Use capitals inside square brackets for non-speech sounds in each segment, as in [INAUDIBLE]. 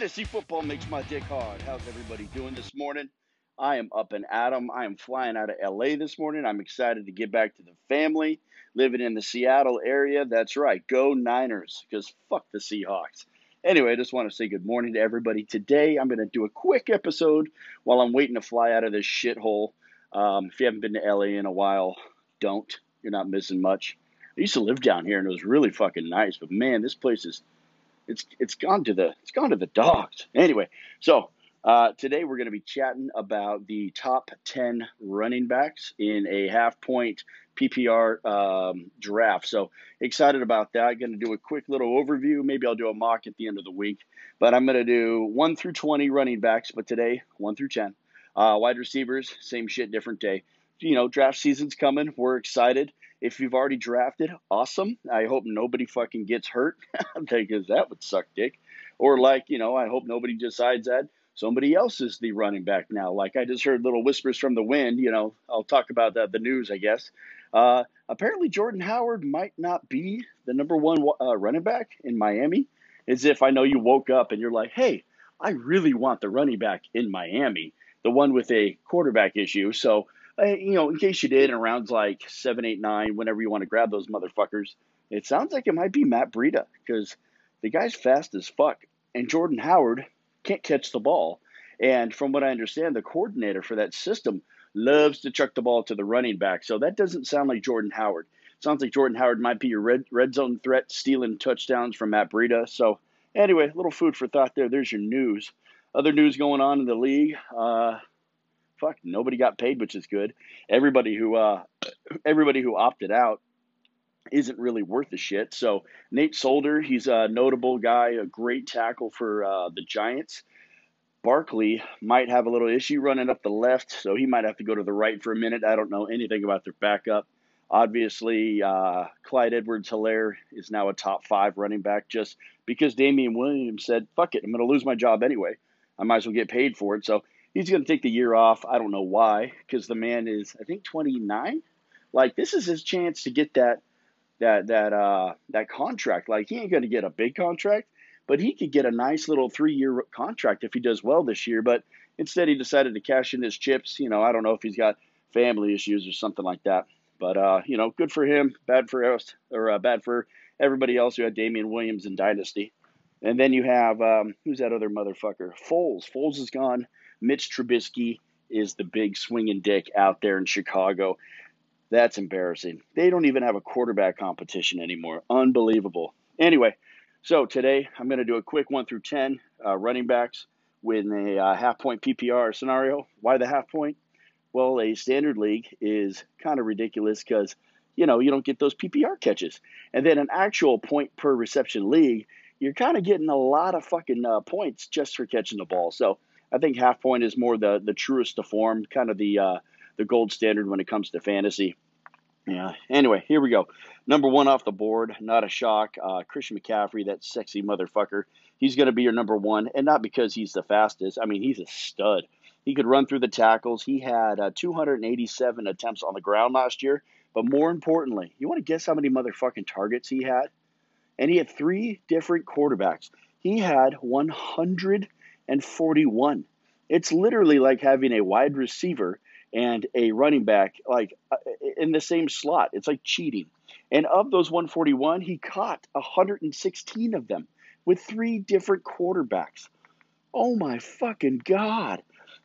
Fantasy football makes my dick hard. How's everybody doing this morning? I am up and Adam. I am flying out of LA this morning. I'm excited to get back to the family, living in the Seattle area. That's right. Go Niners, because fuck the Seahawks. Anyway, I just want to say good morning to everybody. Today, I'm going to do a quick episode while I'm waiting to fly out of this shithole. Um, if you haven't been to LA in a while, don't. You're not missing much. I used to live down here and it was really fucking nice, but man, this place is it's it's gone to the it's gone to the dogs. Anyway, so uh, today we're going to be chatting about the top ten running backs in a half point PPR um, draft. So excited about that. Going to do a quick little overview. Maybe I'll do a mock at the end of the week, but I'm going to do one through twenty running backs. But today one through ten. Uh, wide receivers, same shit, different day. You know, draft season's coming. We're excited. If you've already drafted, awesome. I hope nobody fucking gets hurt [LAUGHS] because that would suck dick. Or like, you know, I hope nobody decides that somebody else is the running back now. Like I just heard little whispers from the wind. You know, I'll talk about the, the news, I guess. Uh, apparently, Jordan Howard might not be the number one uh, running back in Miami. As if I know you woke up and you're like, hey, I really want the running back in Miami, the one with a quarterback issue. So you know, in case you did, in rounds like seven, eight, nine, whenever you want to grab those motherfuckers, it sounds like it might be Matt Breida because the guy's fast as fuck, and Jordan Howard can't catch the ball. And from what I understand, the coordinator for that system loves to chuck the ball to the running back. So that doesn't sound like Jordan Howard. Sounds like Jordan Howard might be your red red zone threat, stealing touchdowns from Matt Breida. So anyway, a little food for thought there. There's your news. Other news going on in the league. Uh, fuck, nobody got paid, which is good. Everybody who uh, everybody who opted out isn't really worth a shit. So Nate Solder, he's a notable guy, a great tackle for uh, the Giants. Barkley might have a little issue running up the left, so he might have to go to the right for a minute. I don't know anything about their backup. Obviously, uh, Clyde Edwards Helaire is now a top five running back just because Damien Williams said, fuck it, I'm going to lose my job anyway. I might as well get paid for it. So he's going to take the year off. I don't know why, because the man is, I think, 29. Like this is his chance to get that that that uh that contract. Like he ain't going to get a big contract, but he could get a nice little three year contract if he does well this year. But instead, he decided to cash in his chips. You know, I don't know if he's got family issues or something like that. But uh, you know, good for him. Bad for us, or uh, bad for everybody else who had Damien Williams in Dynasty. And then you have um, who's that other motherfucker? Foles. Foles is gone. Mitch Trubisky is the big swinging dick out there in Chicago. That's embarrassing. They don't even have a quarterback competition anymore. Unbelievable. Anyway, so today I'm going to do a quick one through 10 uh, running backs with a uh, half point PPR scenario. Why the half point? Well, a standard league is kind of ridiculous because, you know, you don't get those PPR catches. And then an actual point per reception league, you're kind of getting a lot of fucking uh, points just for catching the ball. So I think half point is more the the truest to form, kind of the uh, the gold standard when it comes to fantasy. Yeah. Anyway, here we go. Number one off the board, not a shock. Uh, Christian McCaffrey, that sexy motherfucker. He's going to be your number one, and not because he's the fastest. I mean, he's a stud. He could run through the tackles. He had uh, 287 attempts on the ground last year. But more importantly, you want to guess how many motherfucking targets he had? And he had three different quarterbacks. He had 100 and 41. It's literally like having a wide receiver and a running back like uh, in the same slot. It's like cheating. And of those 141, he caught 116 of them with three different quarterbacks. Oh my fucking god.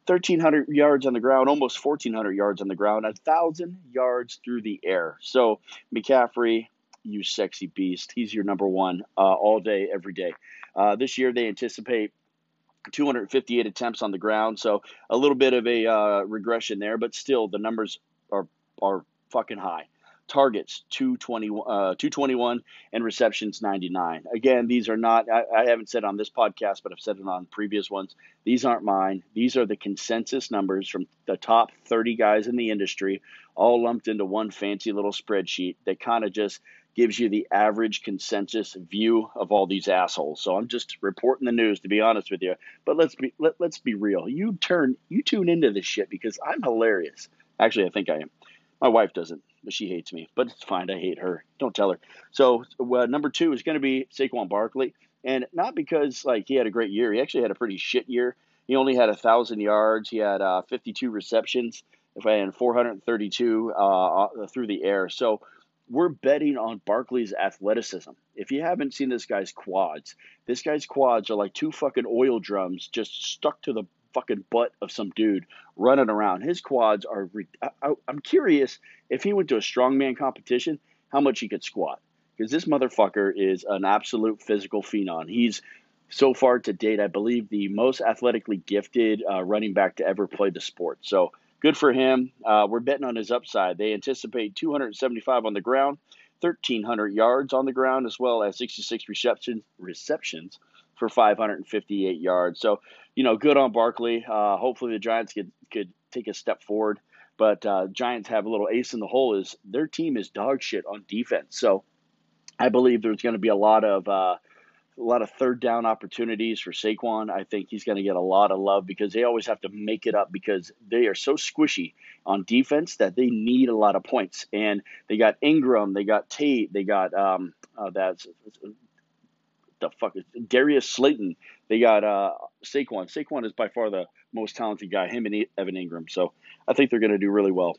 1300 yards on the ground, almost 1400 yards on the ground, 1000 yards through the air. So, McCaffrey, you sexy beast. He's your number 1 uh, all day every day. Uh, this year they anticipate 258 attempts on the ground, so a little bit of a uh, regression there, but still the numbers are are fucking high. Targets 220, uh, 221 and receptions 99. Again, these are not, I, I haven't said on this podcast, but I've said it on previous ones. These aren't mine. These are the consensus numbers from the top 30 guys in the industry, all lumped into one fancy little spreadsheet that kind of just gives you the average consensus view of all these assholes. So I'm just reporting the news to be honest with you. But let's be let, let's be real. You turn you tune into this shit because I'm hilarious. Actually, I think I am. My wife doesn't, but she hates me. But it's fine. I hate her. Don't tell her. So uh, number two is going to be Saquon Barkley. and not because like he had a great year. He actually had a pretty shit year. He only had a thousand yards. He had uh, 52 receptions, if I had 432 uh, through the air. So we're betting on Barkley's athleticism. If you haven't seen this guy's quads, this guy's quads are like two fucking oil drums just stuck to the fucking butt of some dude running around. His quads are. I, am curious if he went to a strongman competition, how much he could squat. Because this motherfucker is an absolute physical phenom. He's so far to date, I believe, the most athletically gifted uh, running back to ever play the sport. So good for him. Uh, we're betting on his upside. They anticipate 275 on the ground, 1,300 yards on the ground, as well as 66 receptions receptions for 558 yards. So, you know, good on Barkley. Uh, hopefully, the Giants could could take a step forward. But uh, Giants have a little ace in the hole. Is their team is dog shit on defense. So, I believe there's going to be a lot of uh, a lot of third down opportunities for Saquon. I think he's going to get a lot of love because they always have to make it up because they are so squishy on defense that they need a lot of points. And they got Engram, they got Tate, they got um, uh, that's the fuck Darius Slayton. They got uh, Saquon. Saquon is by far the most talented guy. Him and Evan Engram. So I think they're going to do really well.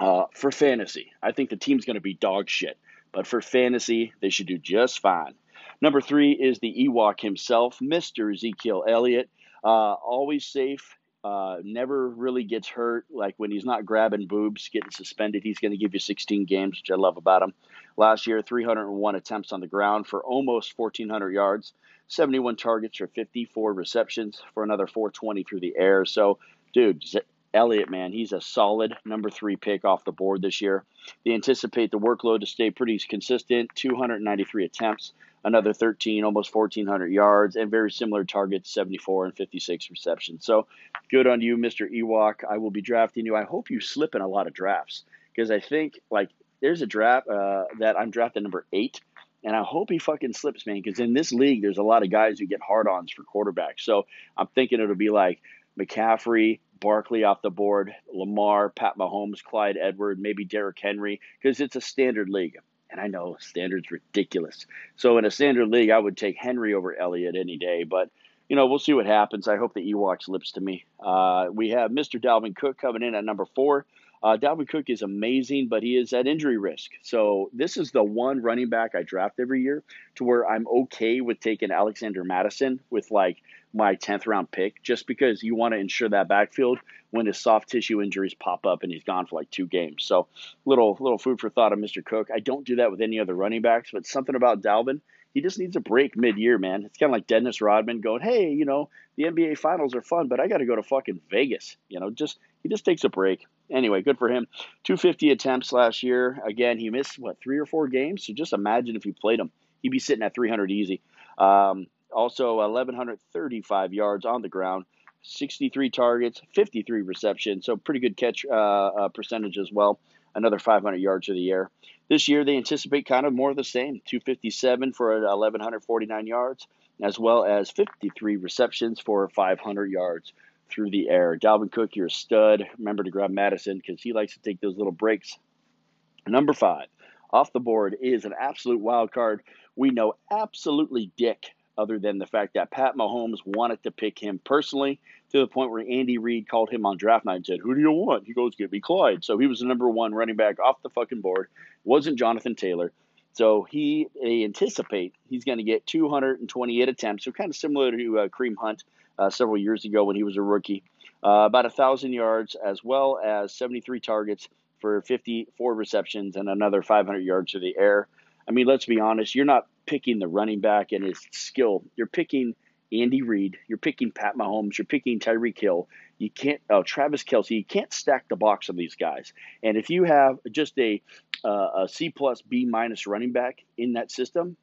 Uh, for fantasy, I think the team's going to be dog shit. But for fantasy, they should do just fine. Number three is the Ewok himself, Mr. Ezekiel Elliott. Uh, always safe, uh, never really gets hurt. Like when he's not grabbing boobs, getting suspended, he's going to give you 16 games, which I love about him. Last year, 301 attempts on the ground for almost 1,400 yards, 71 targets for 54 receptions for another 420 through the air. So, dude, Elliott, man, he's a solid number three pick off the board this year. They anticipate the workload to stay pretty consistent 293 attempts, another 13, almost 1,400 yards, and very similar targets 74 and 56 receptions. So good on you, Mr. Ewok. I will be drafting you. I hope you slip in a lot of drafts because I think, like, there's a draft uh, that I'm drafting number eight. And I hope he fucking slips, man, because in this league, there's a lot of guys who get hard ons for quarterbacks. So I'm thinking it'll be like McCaffrey, Barkley off the board, Lamar, Pat Mahomes, Clyde Edward, maybe Derrick Henry, because it's a standard league. And I know standard's ridiculous. So in a standard league, I would take Henry over Elliott any day. But, you know, we'll see what happens. I hope the Ewok slips to me. Uh, we have Mr. Dalvin Cook coming in at number four. Uh, Dalvin Cook is amazing, but he is at injury risk. So this is the one running back I draft every year to where I'm okay with taking Alexander Mattison with like my 10th round pick just because you want to ensure that backfield when his soft tissue injuries pop up and he's gone for like two games. So little little food for thought of Mr. Cook. I don't do that with any other running backs, but something about Dalvin, he just needs a break mid year, man. It's kind of like Dennis Rodman going, hey, you know, the NBA finals are fun, but I got to go to fucking Vegas. You know, just he just takes a break. Anyway, good for him. 250 attempts last year. Again, he missed what three or four games. So just imagine if he played him, he'd be sitting at 300 easy. Um, also 1,135 yards on the ground, 63 targets, 53 receptions. So pretty good catch uh, uh, percentage as well. Another 500 yards of the air. This year they anticipate kind of more of the same 257 for 1,149 yards, as well as 53 receptions for 500 yards through the air. Dalvin Cook, you're a stud. Remember to grab Mattison because he likes to take those little breaks. Number five, off the board is an absolute wild card. We know absolutely dick other than the fact that Pat Mahomes wanted to pick him personally to the point where Andy Reid called him on draft night and said, Who do you want? He goes, Give me Clyde. So he was the number one running back off the fucking board. Wasn't Jonathan Taylor. So he they anticipate he's going to get 228 attempts, so kind of similar to uh, Kareem Hunt uh, several years ago when he was a rookie. Uh, about a thousand yards, as well as 73 targets for 54 receptions and another 500 yards to the air. I mean, let's be honest, you're not picking the running back and his skill. You're picking Andy Reid. You're picking Pat Mahomes. You're picking Tyreek Hill. You can't, oh, Travis Kelce. You can't stack the box on these guys. And if you have just a, uh, a C plus B minus running back in that system,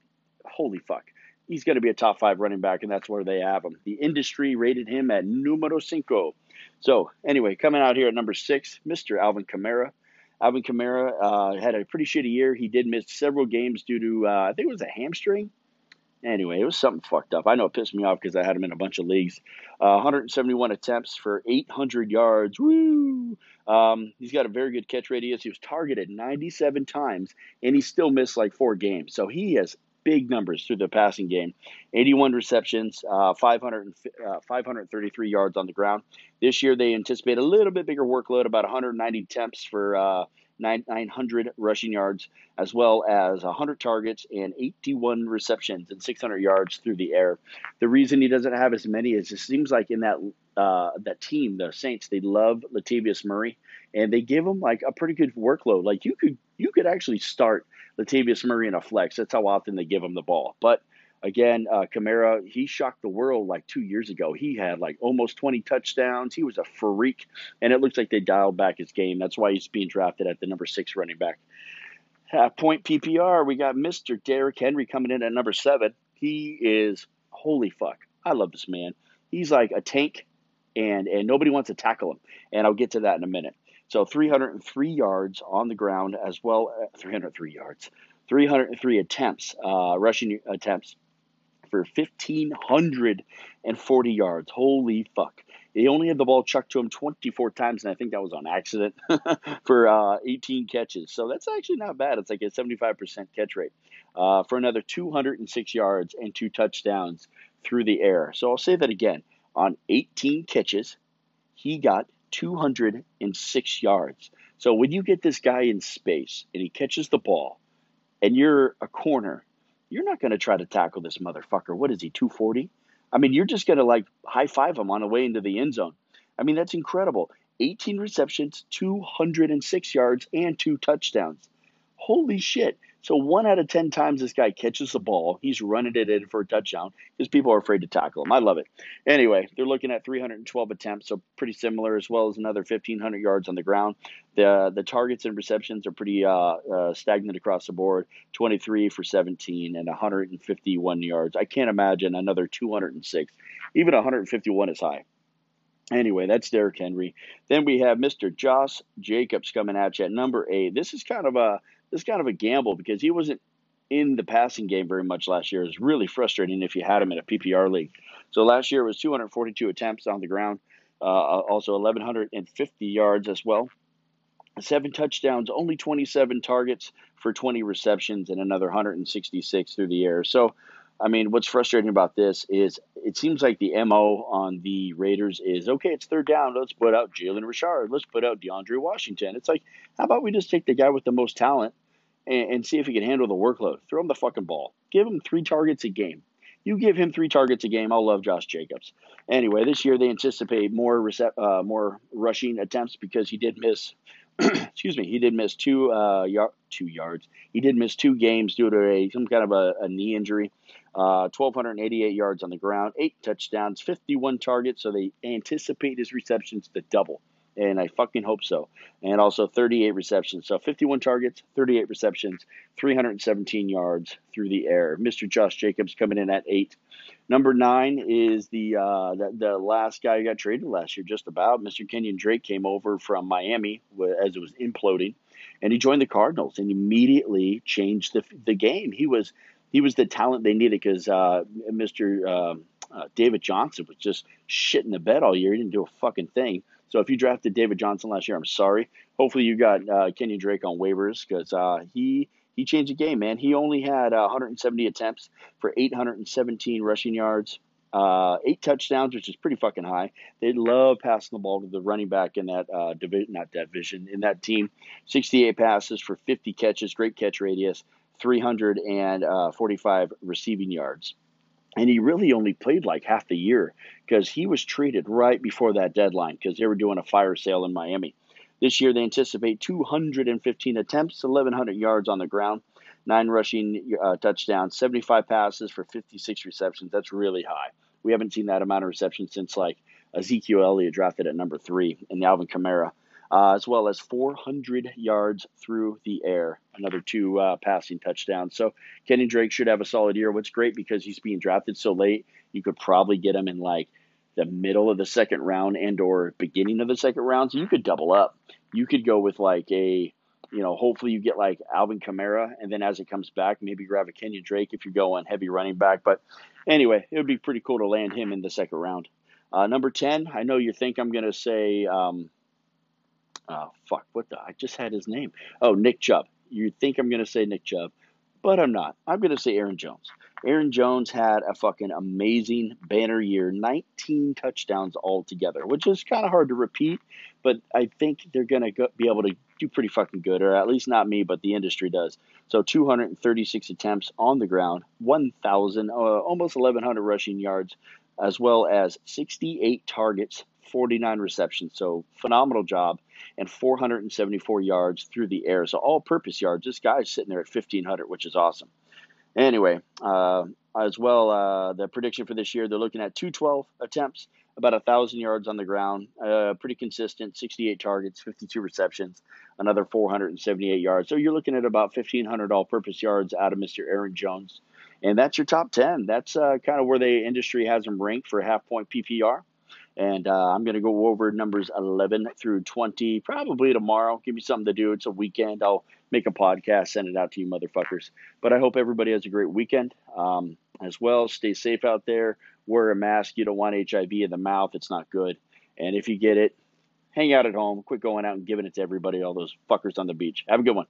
holy fuck he's going to be a top five running back, and that's where they have him. The industry rated him at numero cinco. So, anyway, coming out here at number six, Mr. Alvin Kamara. Alvin Kamara uh, had a pretty shitty year. He did miss several games due to, uh, I think it was a hamstring. Anyway, it was something fucked up. I know it pissed me off because I had him in a bunch of leagues. Uh, 171 attempts for 800 yards. Woo! Um, he's got a very good catch radius. He was targeted 97 times, and he still missed like four games. So he has big numbers through the passing game 81 receptions, uh, 500, uh, 533 yards on the ground. This year, they anticipate a little bit bigger workload, about 190 attempts for uh, 900 rushing yards, as well as 100 targets and 81 receptions and 600 yards through the air. The reason he doesn't have as many is it seems like in that uh, that team, the Saints, they love Latavius Murray, and they give him like a pretty good workload. Like you could you could actually start Latavius Murray in a flex. That's how often they give him the ball. But again, uh, Kamara, he shocked the world like two years ago. He had like almost 20 touchdowns. He was a freak, and it looks like they dialed back his game. That's why he's being drafted at the number six running back. Half point PPR, we got Mr. Derrick Henry coming in at number seven. He is holy fuck. I love this man. He's like a tank, and and nobody wants to tackle him. And I'll get to that in a minute. So 303 yards on the ground as well. Uh, 303 yards, 303 attempts, uh, rushing attempts for 1,540 yards. Holy fuck. He only had the ball chucked to him 24 times, and I think that was on accident [LAUGHS] for uh, 18 catches. So that's actually not bad. It's like a 75% catch rate uh, for another 206 yards and two touchdowns through the air. So I'll say that again. On 18 catches, he got 206 yards. So when you get this guy in space and he catches the ball and you're a corner, you're not going to try to tackle this motherfucker. What is he, 240? I mean, you're just going to like high five him on the way into the end zone. I mean, that's incredible. 18 receptions, 206 yards, and two touchdowns. Holy shit. So one out of 10 times this guy catches the ball, he's running it in for a touchdown because people are afraid to tackle him. I love it. Anyway, they're looking at 312 attempts, so pretty similar, as well as another 1,500 yards on the ground. The the targets and receptions are pretty uh, uh, stagnant across the board 23 for 17 and 151 yards. I can't imagine another 206. Even 151 is high. Anyway, that's Derrick Henry. Then we have Mr. Josh Jacobs coming at you at number eight. This is kind of a this kind of a gamble because he wasn't in the passing game very much last year. It was really frustrating if you had him in a PPR league. So last year was 242 attempts on the ground, uh, also 1,150 yards as well. Seven touchdowns, only 27 targets for 20 receptions, and another 166 through the air. So I mean, what's frustrating about this is it seems like the MO on the Raiders is okay, it's third down. Let's put out Jalen Richard. Let's put out DeAndre Washington. It's like, how about we just take the guy with the most talent and, and see if he can handle the workload? Throw him the fucking ball. Give him three targets a game. You give him three targets a game. I'll love Josh Jacobs. Anyway, this year they anticipate more uh, more rushing attempts because he did miss [CLEARS THROAT] excuse me, he did miss two uh, yard, two yards. He did miss two games due to a some kind of a, a knee injury. Uh, 1,288 yards on the ground, eight touchdowns, 51 targets. So they anticipate his receptions to double, and I fucking hope so. And also 38 receptions. So 51 targets, 38 receptions, 317 yards through the air. Mr. Josh Jacobs coming in at eight. Number nine is the, uh, the, the last guy who got traded last year, just about. Mr. Kenyon Drake came over from Miami as it was imploding, and he joined the Cardinals and immediately changed the the game. He was he was the talent they needed because uh, Mr. Um, uh, David Johnson was just shitting the bed all year. He didn't do a fucking thing. So if you drafted David Johnson last year, I'm sorry. Hopefully you got uh, Kenyon Drake on waivers because uh, he he changed the game, man. He only had uh, 170 attempts for 817 rushing yards, uh, eight touchdowns, which is pretty fucking high. They love passing the ball to the running back in that uh, division, not division, in that team. 68 passes for 50 catches, great catch radius, 345 receiving yards. And he really only played like half the year because he was traded right before that deadline because they were doing a fire sale in Miami. This year they anticipate 215 attempts, 1,100 yards on the ground, nine rushing uh, touchdowns, 75 passes for 56 receptions. That's really high. We haven't seen that amount of receptions since like Ezekiel Elliott drafted at number three and Alvin Kamara uh, as well as 400 yards through the air, another two uh, passing touchdowns. So Kenny Drake should have a solid year. What's great because he's being drafted so late, you could probably get him in like the middle of the second round and or beginning of the second round. So you could double up. You could go with like a you know, hopefully you get like Alvin Kamara, and then as it comes back, maybe grab a Kenyon Drake if you're going heavy running back. But anyway, it would be pretty cool to land him in the second round. Uh, number 10, I know you think I'm going to say um, oh fuck, what the? I just had his name. Oh, Nick Chubb. You think I'm going to say Nick Chubb? but I'm not. I'm going to say Aaron Jones. Aaron Jones had a fucking amazing banner year, 19 touchdowns altogether, which is kind of hard to repeat, but I think they're going to be able to do pretty fucking good, or at least not me, but the industry does. So 236 attempts on the ground, 1,000, uh, almost 1,100 rushing yards, as well as 68 targets, 49 receptions. So phenomenal job, and 474 yards through the air. So all purpose yards. This guy's sitting there at 1,500, which is awesome. Anyway, uh, as well, uh, the prediction for this year, they're looking at 212 attempts, about 1,000 yards on the ground, uh, pretty consistent, 68 targets, 52 receptions, another 478 yards. So you're looking at about 1,500 all purpose yards out of Mr. Aaron Jones. And that's your top 10. That's uh, kind of where the industry has him ranked for half point PPR. And uh, I'm going to go over numbers 11 through 20 probably tomorrow. Give me something to do. It's a weekend. I'll make a podcast, send it out to you motherfuckers. But I hope everybody has a great weekend um, as well. Stay safe out there. Wear a mask. You don't want HIV in the mouth, it's not good. And if you get it, hang out at home. Quit going out and giving it to everybody, all those fuckers on the beach. Have a good one.